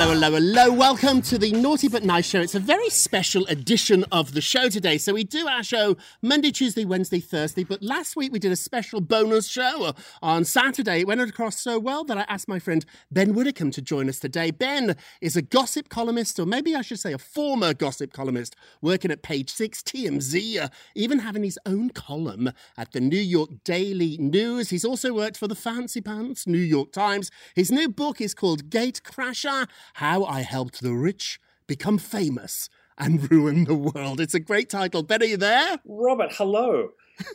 Hello, hello, hello. Welcome to the Naughty But Nice Show. It's a very special edition of the show today. So, we do our show Monday, Tuesday, Wednesday, Thursday. But last week we did a special bonus show on Saturday. It went across so well that I asked my friend Ben Widdicombe to join us today. Ben is a gossip columnist, or maybe I should say a former gossip columnist, working at page six, TMZ, uh, even having his own column at the New York Daily News. He's also worked for the Fancy Pants, New York Times. His new book is called Gate Crasher How I Helped the Rich Become Famous and Ruin the World. It's a great title. Ben, are you there? Robert, hello.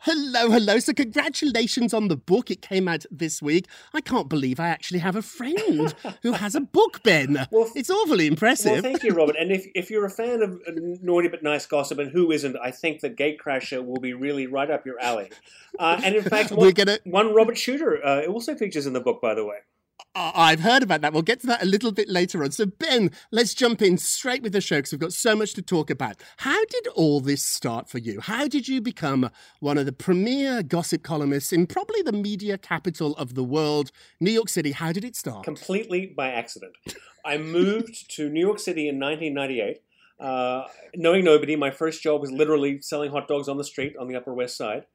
Hello, hello. So, congratulations on the book. It came out this week. I can't believe I actually have a friend who has a book, Ben. Well, it's awfully impressive. Well, thank you, Robert. And if, if you're a fan of uh, naughty but nice gossip, and who isn't, I think that Gatecrasher will be really right up your alley. Uh, and in fact, one, gonna- one Robert Shuter uh, also features in the book, by the way. I've heard about that. We'll get to that a little bit later on. So, Ben, let's jump in straight with the show because we've got so much to talk about. How did all this start for you? How did you become one of the premier gossip columnists in probably the media capital of the world, New York City? How did it start? Completely by accident. I moved to New York City in 1998. Uh, knowing nobody, my first job was literally selling hot dogs on the street on the Upper West Side.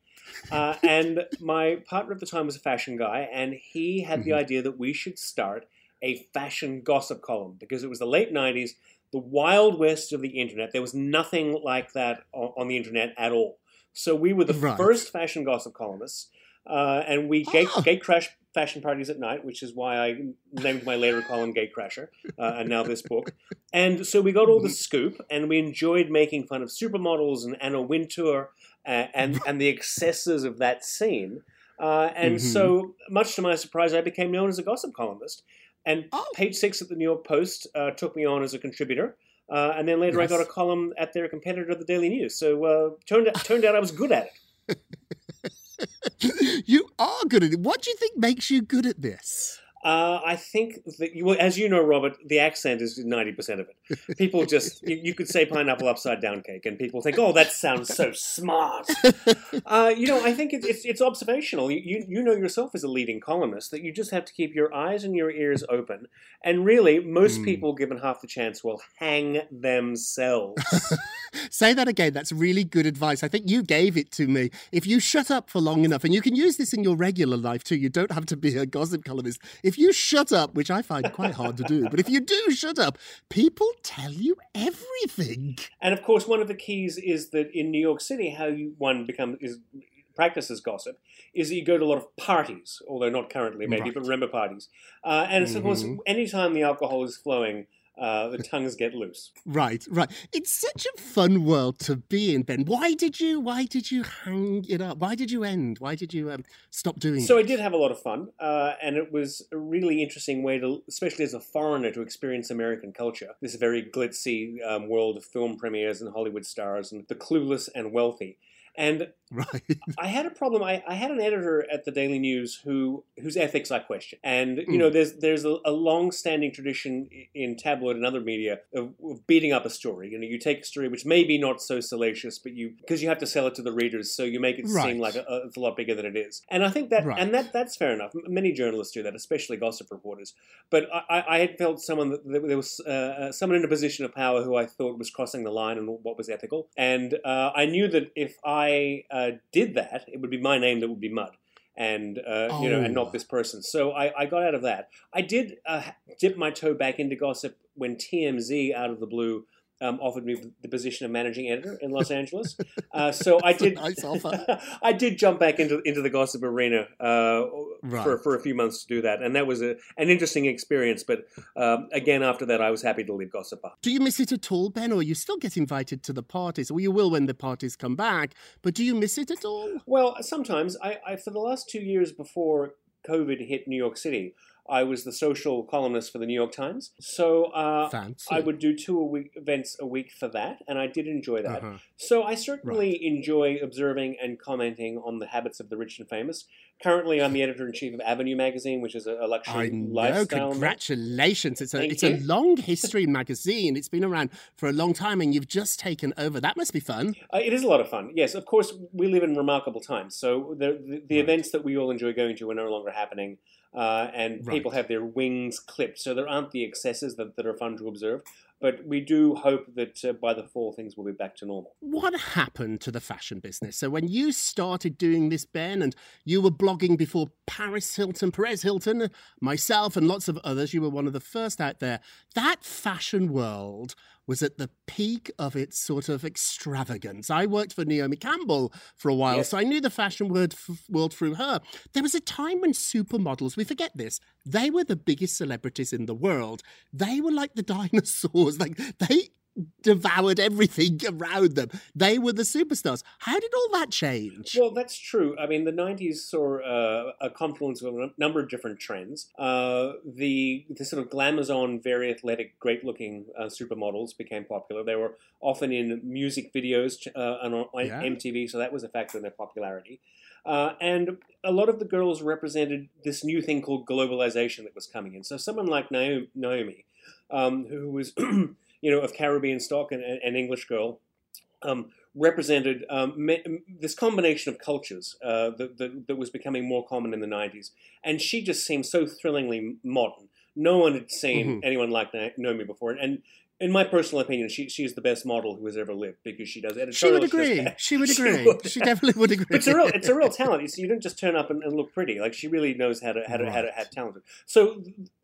Uh, and my partner at the time was a fashion guy, and he had the idea that we should start a fashion gossip column because it was the late 90s, the wild west of the internet. There was nothing like that on, on the internet at all. So we were the Right. first fashion gossip columnists, uh, and we gate, Oh. gate crash fashion parties at night, which is why I named my later column Gate Crasher, uh, and now this book. And so we got all the scoop, and we enjoyed making fun of supermodels and Anna Wintour uh, and and the excesses of that scene. Uh, and so, much to my surprise, I became known as a gossip columnist. And Oh. page six at the New York Post uh, took me on as a contributor. Uh, and then later Yes. I got a column at their competitor, the Daily News. So uh, turned out, turned out I was good at it. you are good at it. What do you think makes you good at this? Uh, I think that, you, well, as you know, Robert, the accent is ninety percent of it. People just you, you could say pineapple upside down cake, and people think, "Oh, that sounds so smart." uh, you know, I think it, it's it's observational. You, you know yourself as a leading columnist that you just have to keep your eyes and your ears open, and really, most people, given half the chance, will hang themselves. Say that again. That's really good advice. I think you gave it to me. If you shut up for long enough, and you can use this in your regular life too, you don't have to be a gossip columnist. If if you shut up, which I find quite hard to do, but if you do shut up, people tell you everything. And of course, one of the keys is that in New York City, how you, one becomes is practices gossip is that you go to a lot of parties, although not currently maybe, Right. but remember parties. Uh, and it's of course, Mhm. anytime the alcohol is flowing, uh, the tongues get loose. Right, right. It's such a fun world to be in, Ben. Why did you? Why did you hang it up? Why did you end? Why did you um, stop doing it? So I did have a lot of fun, uh, and it was a really interesting way to, especially as a foreigner, to experience American culture. This very glitzy um, world of film premieres and Hollywood stars and the clueless and wealthy. And Right. I had a problem. I, I had an editor at the Daily News who whose ethics I question, and you know, there's there's a, a long-standing tradition in tabloid and other media of, of beating up a story. You know, you take a story which may be not so salacious, but you because you have to sell it to the readers, so you make it Right. seem like a, a, it's a lot bigger than it is. And I think that Right. and that that's fair enough. Many journalists do that, especially gossip reporters. But I, I- I had felt someone that that there was uh, uh, someone in a position of power who I thought was crossing the line and what was ethical, and uh, I knew that if I uh, did that, it would be my name that would be mud. And uh, you know, and Oh. not this person. So I, I got out of that. I did uh, dip my toe back into gossip when TMZ, out of the blue, um, offered me the position of managing editor in Los Angeles. Uh, so I did. nice. I did jump back into into the gossip arena uh, for Right. for a few months to do that, and that was a, an interesting experience. But um, again, after that, I was happy to leave Gossip Up. Do you miss it at all, Ben, or you still get invited to the parties? Well, you will when the parties come back, but do you miss it at all? Well, sometimes I, I for the last two years before COVID hit New York City, I was the social columnist for the New York Times. So uh. I would do two a week events a week for that, and I did enjoy that. Uh-huh. So I certainly enjoy observing and commenting on the habits of the rich and famous. Currently, I'm the editor in chief of Avenue magazine, which is a, luxury I know. lifestyle. mag- Congratulations! It's a Thank it's a long history magazine. It's been around for a long time, and you've just taken over. That must be fun. Uh, it is a lot of fun. Yes, of course, we live in remarkable times. So the the, the events that we all enjoy going to are no longer happening, uh, and Right. people have their wings clipped. So there aren't the excesses that, that are fun to observe. But we do hope that uh, by the fall things will be back to normal. What happened to the fashion business? So when you started doing this, Ben, and you were blogging before Paris Hilton, Perez Hilton, myself, and lots of others, you were one of the first out there. That fashion world was at the peak of its sort of extravagance. I worked for Naomi Campbell for a while, Yes. so I knew the fashion world, world through her. There was a time when supermodels, we forget this, they were the biggest celebrities in the world. They were like the dinosaurs. Like they devoured everything around them. They were the superstars. How did all that change? Well, that's true. I mean, the '90s saw uh, a confluence of a number of different trends. Uh, the the sort of glamazon, very athletic, great-looking uh, supermodels became popular. They were often in music videos uh, and on Yeah. MTV, so that was a factor in their popularity. Uh, and a lot of the girls represented this new thing called globalization that was coming in. So someone like Naomi, Naomi um, who was, you know, of Caribbean stock and an English girl, um, represented um, this combination of cultures uh, that, that, that was becoming more common in the 90s. And she just seemed so thrillingly modern. No one had seen Mhm. anyone like Na- Naomi before. And in my personal opinion, she, she's the best model who has ever lived because she does She would agree. She would She agree. would. She definitely would agree. it's a real it's a real talent. You, see, you don't just turn up and, and look pretty. Like she really knows how to how to how to have talent. So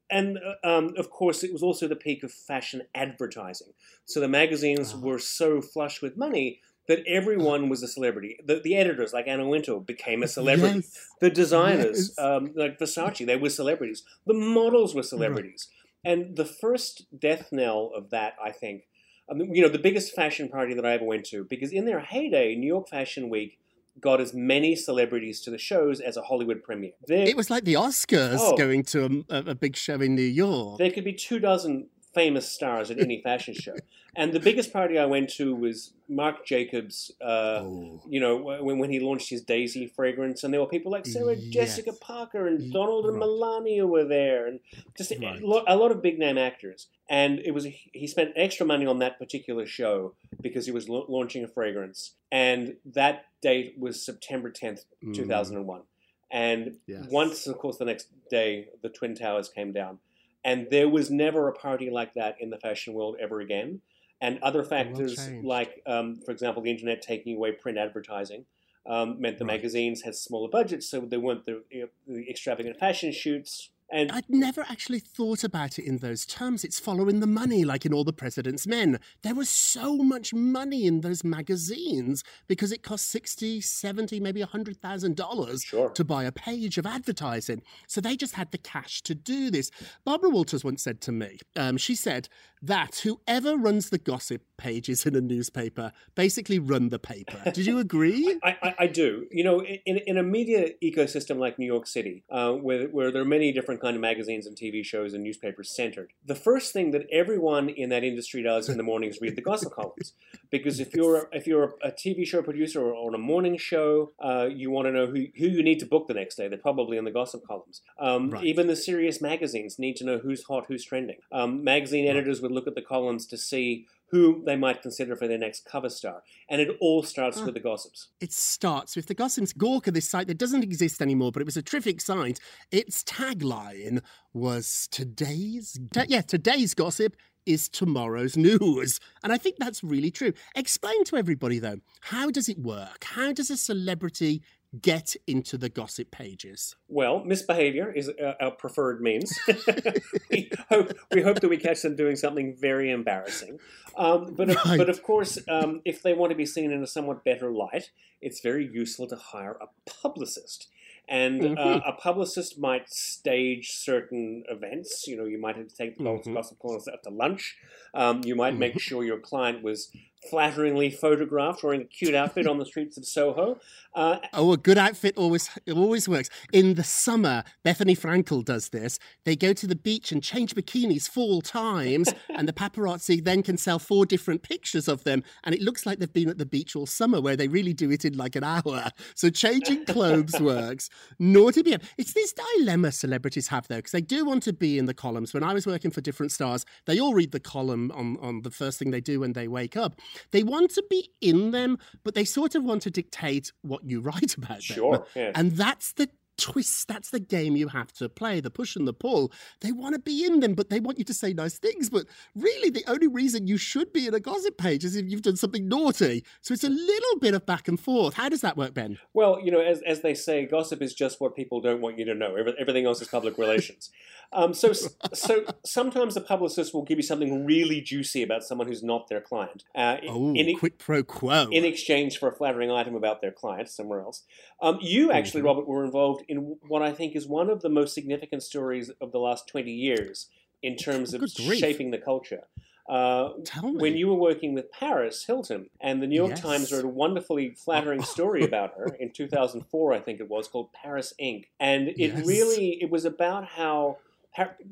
and uh, um, of course it was also the peak of fashion advertising. So the magazines Ah. were so flush with money that everyone was a celebrity. The, the editors like Anna Wintour became a celebrity. Yes. The designers Yes. um, like Versace, they were celebrities. The models were celebrities. And the first death knell of that, I think, I mean, you know, the biggest fashion party that I ever went to, because in their heyday, New York Fashion Week got as many celebrities to the shows as a Hollywood premiere. There, It was like the Oscars Oh. going to a, a big show in New York. there could be two dozen famous stars at any fashion show. And the biggest party I went to was Marc Jacobs. Uh, Oh. You know, when, when he launched his Daisy fragrance, and there were people like Sarah Yes. Jessica Parker and Donald and right. Melania were there, and just a, lot, a lot of big name actors. And it was a, he spent extra money on that particular show because he was la- launching a fragrance, and that date was September tenth, Mm. two thousand and one. And Yes. once, of course, the next day, the Twin Towers came down. And there was never a party like that in the fashion world ever again. And other factors, like, um, for example, the internet taking away print advertising, um, meant the Right. magazines had smaller budgets, so there weren't the, you know, the extravagant fashion shoots. And I'd never actually thought about it in those terms. It's following the money, like in All the President's Men. There was so much money in those magazines because it cost 60, 70, maybe $100,000 Sure. to buy a page of advertising. So they just had the cash to do this. Barbara Walters once said to me, um, she said that whoever runs the gossip pages in a newspaper basically run the paper. Did you agree? I, I, I do. You know, in, in a media ecosystem like New York City, uh, where, where there are many different kind of magazines and TV shows and newspapers centered, the first thing that everyone in that industry does in the morning is read the gossip columns. Because if you're if you're a TV show producer or on a morning show, uh, you want to know who, who you need to book the next day. They're probably in the gossip columns. Um, Right. Even the serious magazines need to know who's hot, who's trending. Um, magazine editors would look at the columns to see who they might consider for their next cover star. And it all starts ah. with the gossips. It starts with the Gossips. Gawker, this site that doesn't exist anymore, but it was a terrific site. Its tagline was today's, t- hmm. yeah, today's gossip is tomorrow's news. And I think that's really true. Explain to everybody, though, how does it work? How does a celebrity get into the gossip pages? Well, misbehavior is uh, our preferred means. we, hope, we hope that we catch them doing something very embarrassing. Um, but, of, Right. but of course, um, if they want to be seen in a somewhat better light, it's very useful to hire a publicist. And uh, Mhm. a publicist might stage certain events. You know, you might have to take the Mhm. gossip out to lunch. Um, you might make sure your client was flatteringly photographed wearing a cute outfit on the streets of Soho. Uh, Oh, a good outfit always it always works. In the summer, Bethenny Frankel does this. They go to the beach and change bikinis four times, and the paparazzi then can sell four different pictures of them, and it looks like they've been at the beach all summer, where they really do it in like an hour. So changing clothes works. Naughty behavior. It's this dilemma celebrities have though, because they do want to be in the columns. When I was working for different stars, they all read the column on on the first thing they do when they wake up. They want to be in them, but they sort of want to dictate what you write about them. Sure, yeah. And that's the twist. That's the game you have to play the push and the pull. They want to be in them, but they want you to say nice things. But really, the only reason you should be in a gossip page is if you've done something naughty. So it's a little bit of back and forth. How does that work, Ben? Well, you know, as, as they say, gossip is just what people don't want you to know. Everything else is public relations. Um, so, so sometimes the publicist will give you something really juicy about someone who's not their client. Uh, in- Oh, in, quid pro quo. in exchange for a flattering item about their client somewhere else. Um, you actually, Mhm. Robert, were involved in what I think is one of the most significant stories of the last 20 years in terms of shaping the culture. Uh, Tell me. when you were working with Paris Hilton, and the New York Yes. Times wrote a wonderfully flattering story about her in 2004, I think it was, called Paris Inc. And it Yes. really it was about how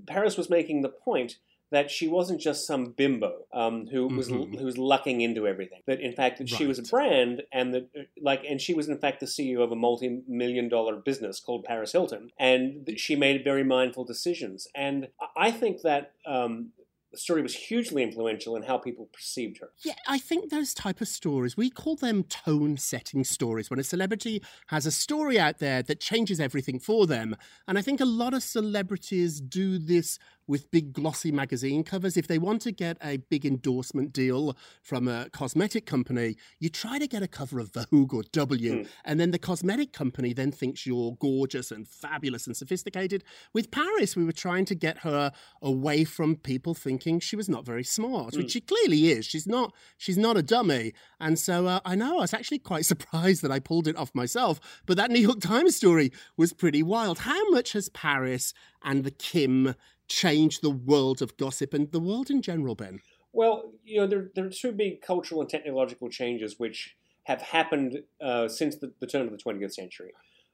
Paris was making the point that she wasn't just some bimbo um, who was Mhm. who was lucking into everything. That in fact that she was a brand, and that uh, like and she was in fact the CEO of a multi-million dollar business called Paris Hilton, and that she made very mindful decisions. And I- I think that. Um, the story was hugely influential in how people perceived her. Yeah, I think those type of stories, we call them tone setting stories when a celebrity has a story out there that changes everything for them. And I think a lot of celebrities do this with big glossy magazine covers. If they want to get a big endorsement deal from a cosmetic company, you try to get a cover of Vogue or W, and then the cosmetic company then thinks you're gorgeous and fabulous and sophisticated. With Paris, we were trying to get her away from people thinking she was not very smart, which she clearly is. She's not. She's not a dummy. And so uh, I know I was actually quite surprised that I pulled it off myself. But that New York Times story was pretty wild. How much has Paris and the Kim changed the world of gossip and the world in general, Ben? Well, you know, there, there are two big cultural and technological changes which have happened uh, since the, the turn of the 20th century.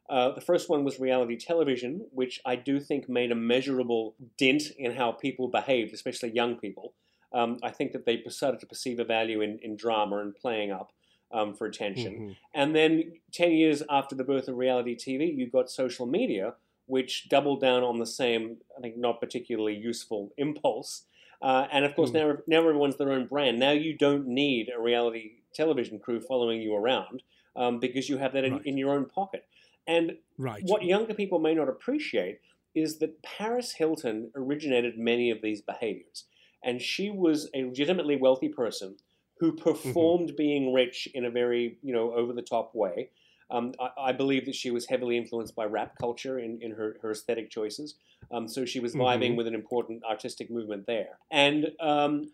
Uh, the first one was reality television, which I do think made a measurable dent in how people behaved, especially young people. Um, I think that they started to perceive a value in, in drama and playing up um, for attention. Mhm. And then 10 years after the birth of reality TV, you got social media, which doubled down on the same, I think, not particularly useful impulse. Uh, and of course, Mm. now, now everyone's their own brand. Now you don't need a reality television crew following you around um, because you have that in, Right. in your own pocket. And Right. what younger people may not appreciate is that Paris Hilton originated many of these behaviors. And she was a legitimately wealthy person who performed being rich in a very, you know, over the top way. Um, I, I believe that she was heavily influenced by rap culture in, in her, her aesthetic choices. Um, so she was vibing Mhm. with an important artistic movement there. And um,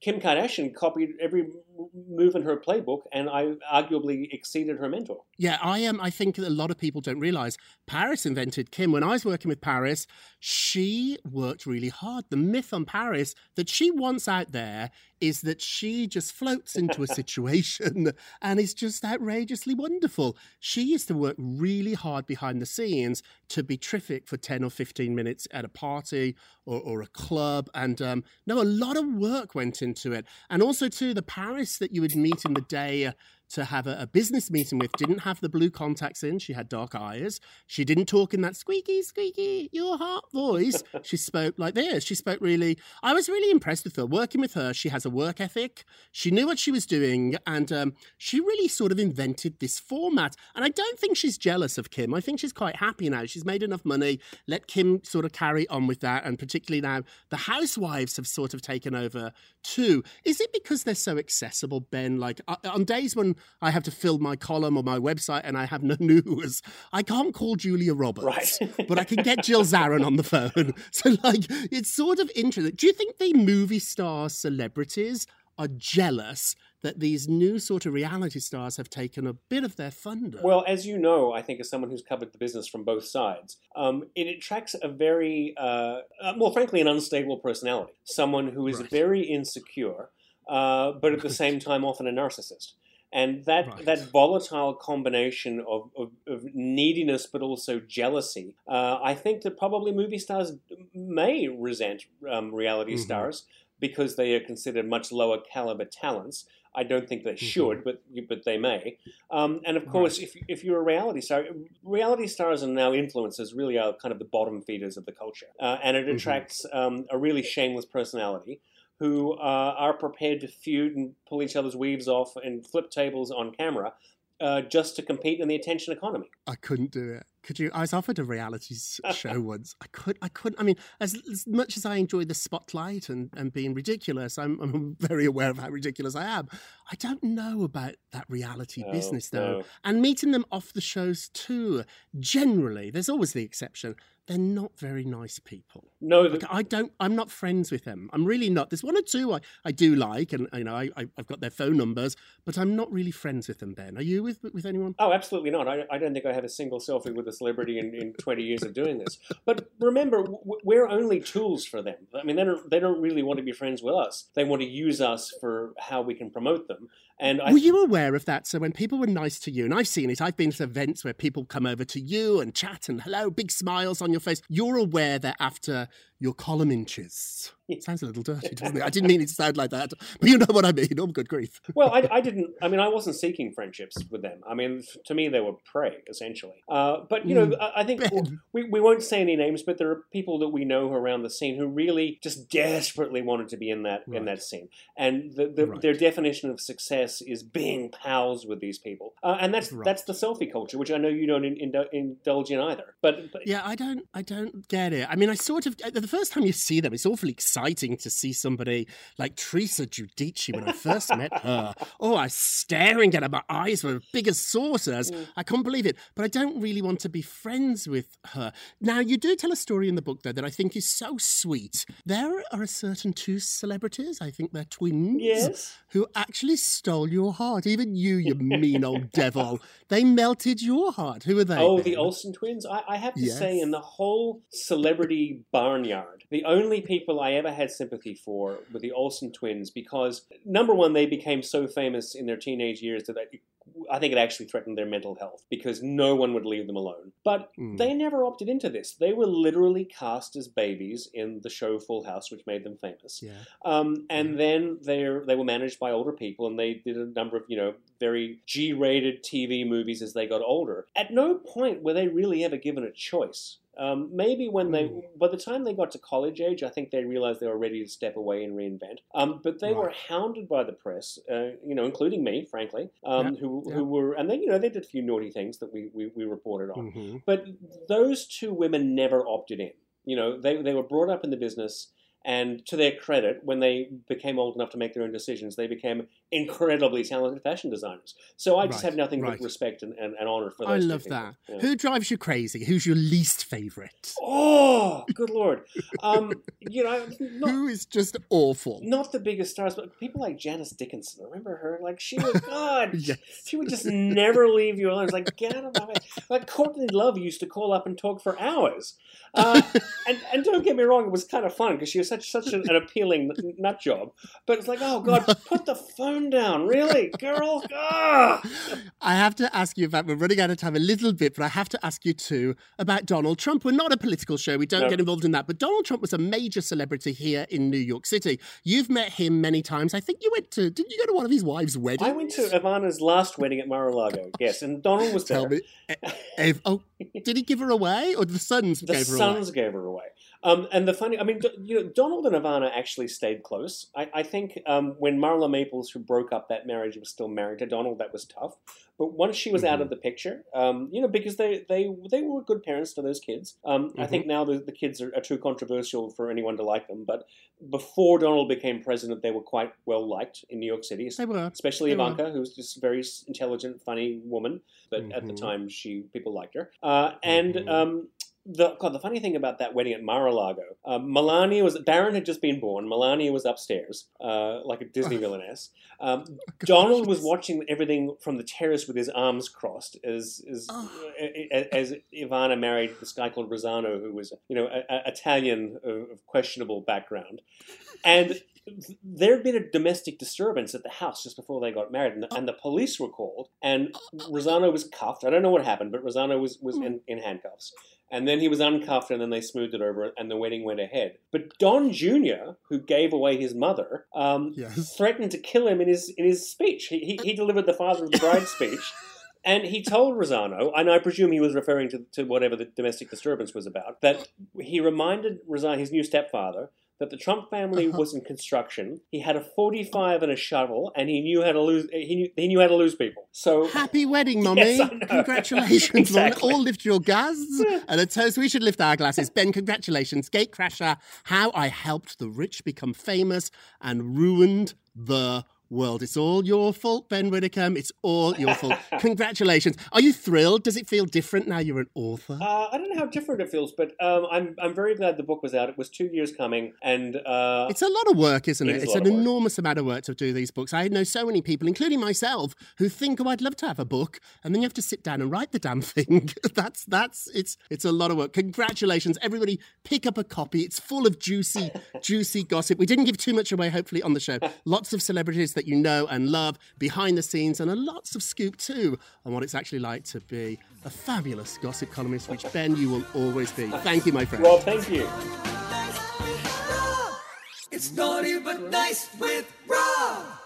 Kim Kardashian copied every move in her playbook, and I arguably exceeded her mentor. Yeah, I am. I think a lot of people don't realize Paris invented Kim. When I was working with Paris, she worked really hard. The myth on Paris that she wants out there is that she just floats into a situation and is just outrageously wonderful. She used to work really hard behind the scenes to be terrific for 10 or 15 minutes at a party or, or a club. And um, no, a lot of work went into it. And also, too, the Paris that you would meet in the day. To have a, a business meeting with didn't have the blue contacts in. She had dark eyes. She didn't talk in that squeaky, squeaky, your heart voice. she spoke like this. She spoke really. I was really impressed with her. Working with her, she has a work ethic. She knew what she was doing, and um, she really sort of invented this format. And I don't think she's jealous of Kim. I think she's quite happy now. She's made enough money. Let Kim sort of carry on with that. And particularly now, the housewives have sort of taken over too. Is it because they're so accessible, Ben? Like uh, on days when I have to fill my column or my website and I have no news, I can't call Julia Roberts, Right. but I can get Jill Zarin on the phone. So, like, it's sort of interesting. Do you think the movie star celebrities are jealous that these new sort of reality stars have taken a bit of their thunder? Well, as you know, I think as someone who's covered the business from both sides, um, it attracts a very, uh, uh, well, frankly, an unstable personality. Someone who is Right. very insecure, uh, but at the same time often a narcissist. And that, Right. that volatile combination of, of, of neediness but also jealousy, uh, I think that probably movie stars may resent um, reality Mhm. stars because they are considered much lower caliber talents. I don't think they should, but but they may. Um, and of course, if if you're a reality star, reality stars and now influencers really are kind of the bottom feeders of the culture, uh, and it attracts um, a really shameless personality who uh, are prepared to feud and pull each other's weaves off and flip tables on camera uh, just to compete in the attention economy. I couldn't do it. Could you? I was offered a reality show once. I could. I couldn't. I mean, as, as much as I enjoy the spotlight and, and being ridiculous, I'm, I'm very aware of how ridiculous I am. I don't know about that reality No, business though. no. And meeting them off the shows too. Generally, there's always the exception. They're not very nice people. No, Like, I don't. I'm not friends with them. I'm really not. There's one or two I, I do like, and you know I, I I've got their phone numbers, but I'm not really friends with them. Ben, are you with with anyone? Oh, absolutely not. I, I don't think I have a single selfie with a celebrity in, in 20 years of doing this. But remember, we're only tools for them. I mean, they don't, they don't really want to be friends with us. They want to use us for how we can promote them. And I Were you aware of that? So when people were nice to you, and I've seen it, I've been to events where people come over to you and chat and hello, big smiles on your face. You're aware they're after your column inches. It Sounds a little dirty, doesn't it? I didn't mean it to sound like that, but you know what I mean. Oh, good grief. well, I, I didn't. I mean, I wasn't seeking friendships with them. I mean, to me, they were prey essentially. Uh, but you know, Mm. I, I think Ben. we, we won't say any names, but there are people that we know around the scene who really just desperately wanted to be in that in that scene, and the, the, Right. their definition of success is being pals with these people, uh, and that's Right. that's the selfie culture, which I know you don't in, indul- indulge in either. But, but Yeah, I don't, I don't get it. I mean, I sort of the first time you see them, it's awfully exciting to see somebody like Teresa Giudice when I first met her. Oh, I was staring at her, my eyes were big as saucers. I can't believe it, but I don't really want to be friends with her. Now, you do tell a story in the book though that I think is so sweet. There are a certain two celebrities, I think they're twins, Yes. who actually stole your heart. Even you, you mean old devil, they melted your heart. Who are they? Oh, the Olsen twins. I, I have to say, in the whole celebrity barnyard, the only people I ever had sympathy for were the Olsen twins because, number one, they became so famous in their teenage years that I, I think it actually threatened their mental health because no one would leave them alone. But Mm. they never opted into this. They were literally cast as babies in the show Full House, which made them famous. Yeah. Um, and then they they were managed by older people, and they did a number of you know very G-rated TV movies as they got older. At no point were they really ever given a choice. Um, maybe when they, by the time they got to college age, I think they realized they were ready to step away and reinvent. Um, but they were hounded by the press, uh, you know, including me, frankly, um, Yeah, who yeah. who were, and then you know they did a few naughty things that we we, we reported on. Mhm. But those two women never opted in. You know, they, they were brought up in the business, and to their credit, when they became old enough to make their own decisions, they became incredibly talented fashion designers. So I just Right, have nothing right. but respect and, and, and honor for I those. two love that. Yeah. Who drives you crazy? Who's your least favourite? Oh, good lord! Um, you know, not, Who is just awful? not the biggest stars, but people like Janice Dickinson. Remember her? Like she was God. Yes. She would just never leave you alone. It's like get out of my way. Like Courtney Love used to call up and talk for hours. Uh, and and don't get me wrong, it was kind of fun because she was such such an, an appealing nut job. But it's like, oh God, put the phone down, really, girl. Ah! I have to ask you about, we're running out of time a little bit, but I have to ask you too about Donald Trump. We're not a political show, we don't No. get involved in that, but Donald Trump was a major celebrity here in New York City. You've met him many times. I think you went to, didn't you go to one of his wives' weddings? I went to Ivana's last wedding at Mar-a-Lago. Yes, and Donald was there. Tell me. eh, eh, oh, did he give her away or the sons The gave her sons away? gave her away. Um, and the funny, I mean, you know, Donald and Ivana actually stayed close. I, I think um, when Marla Maples, who broke up that marriage, was still married to Donald, that was tough. But once she was Mm-hmm. out of the picture, um, you know, because they, they they were good parents to those kids. Um, I Mm-hmm. think now the, the kids are, are too controversial for anyone to like them. But before Donald became president, they were quite well liked in New York City. They were. especially They were. Ivanka, who's just a very intelligent, funny woman. But at the Mhm. time, she people liked her. Uh, and Mhm. um, the God, the funny thing about that wedding at Mar-a-Lago, uh, Melania was Barron had just been born. Melania was upstairs, uh, like a Disney villainess. Um, Donald was watching everything from the terrace with his arms crossed, as as, as Ivana married this guy called Rossano, who was you know a, a- Italian of, of questionable background, and there had been a domestic disturbance at the house just before they got married, and the, and the police were called, and Rossano was cuffed. I don't know what happened, but Rossano was was in, in handcuffs. And then he was uncuffed, and then they smoothed it over, and the wedding went ahead. But Don Jr., who gave away his mother, um, Yes. threatened to kill him in his in his speech. He, he, he delivered the father of the bride speech, and he told Rossano, and I presume he was referring to, to whatever the domestic disturbance was about, that he reminded Rossano, his new stepfather, that the Trump family Uh-huh. was in construction. He had a forty-five and a shovel, and he knew how to lose. He knew he knew how to lose people. So Happy wedding, Mummy. Yes, Congratulations. Exactly. All lift your gas and a toast. We should lift our glasses. Ben, congratulations. Gatecrasher, how I helped the rich become famous and ruined the world. It's all your fault, Ben Widdicombe. It's all your fault. Congratulations. Are you thrilled? Does it feel different now you're an author? Uh, I don't know how different it feels, but um, I'm I'm very glad the book was out. It was two years coming, and uh, It's a lot of work, isn't It it? is It's an enormous amount of work to do these books. I know so many people, including myself, who think, "Oh, I'd love to have a book," and then you have to sit down and write the damn thing. that's that's it's it's a lot of work. Congratulations, everybody! Pick up a copy. It's full of juicy, juicy gossip. We didn't give too much away, hopefully, on the show. Lots of celebrities that you know and love behind the scenes, and a lots of scoop too on what it's actually like to be a fabulous gossip columnist, which Ben, you will always be. Thank you, my friend. Rob, thank you. It's naughty but nice with Rob.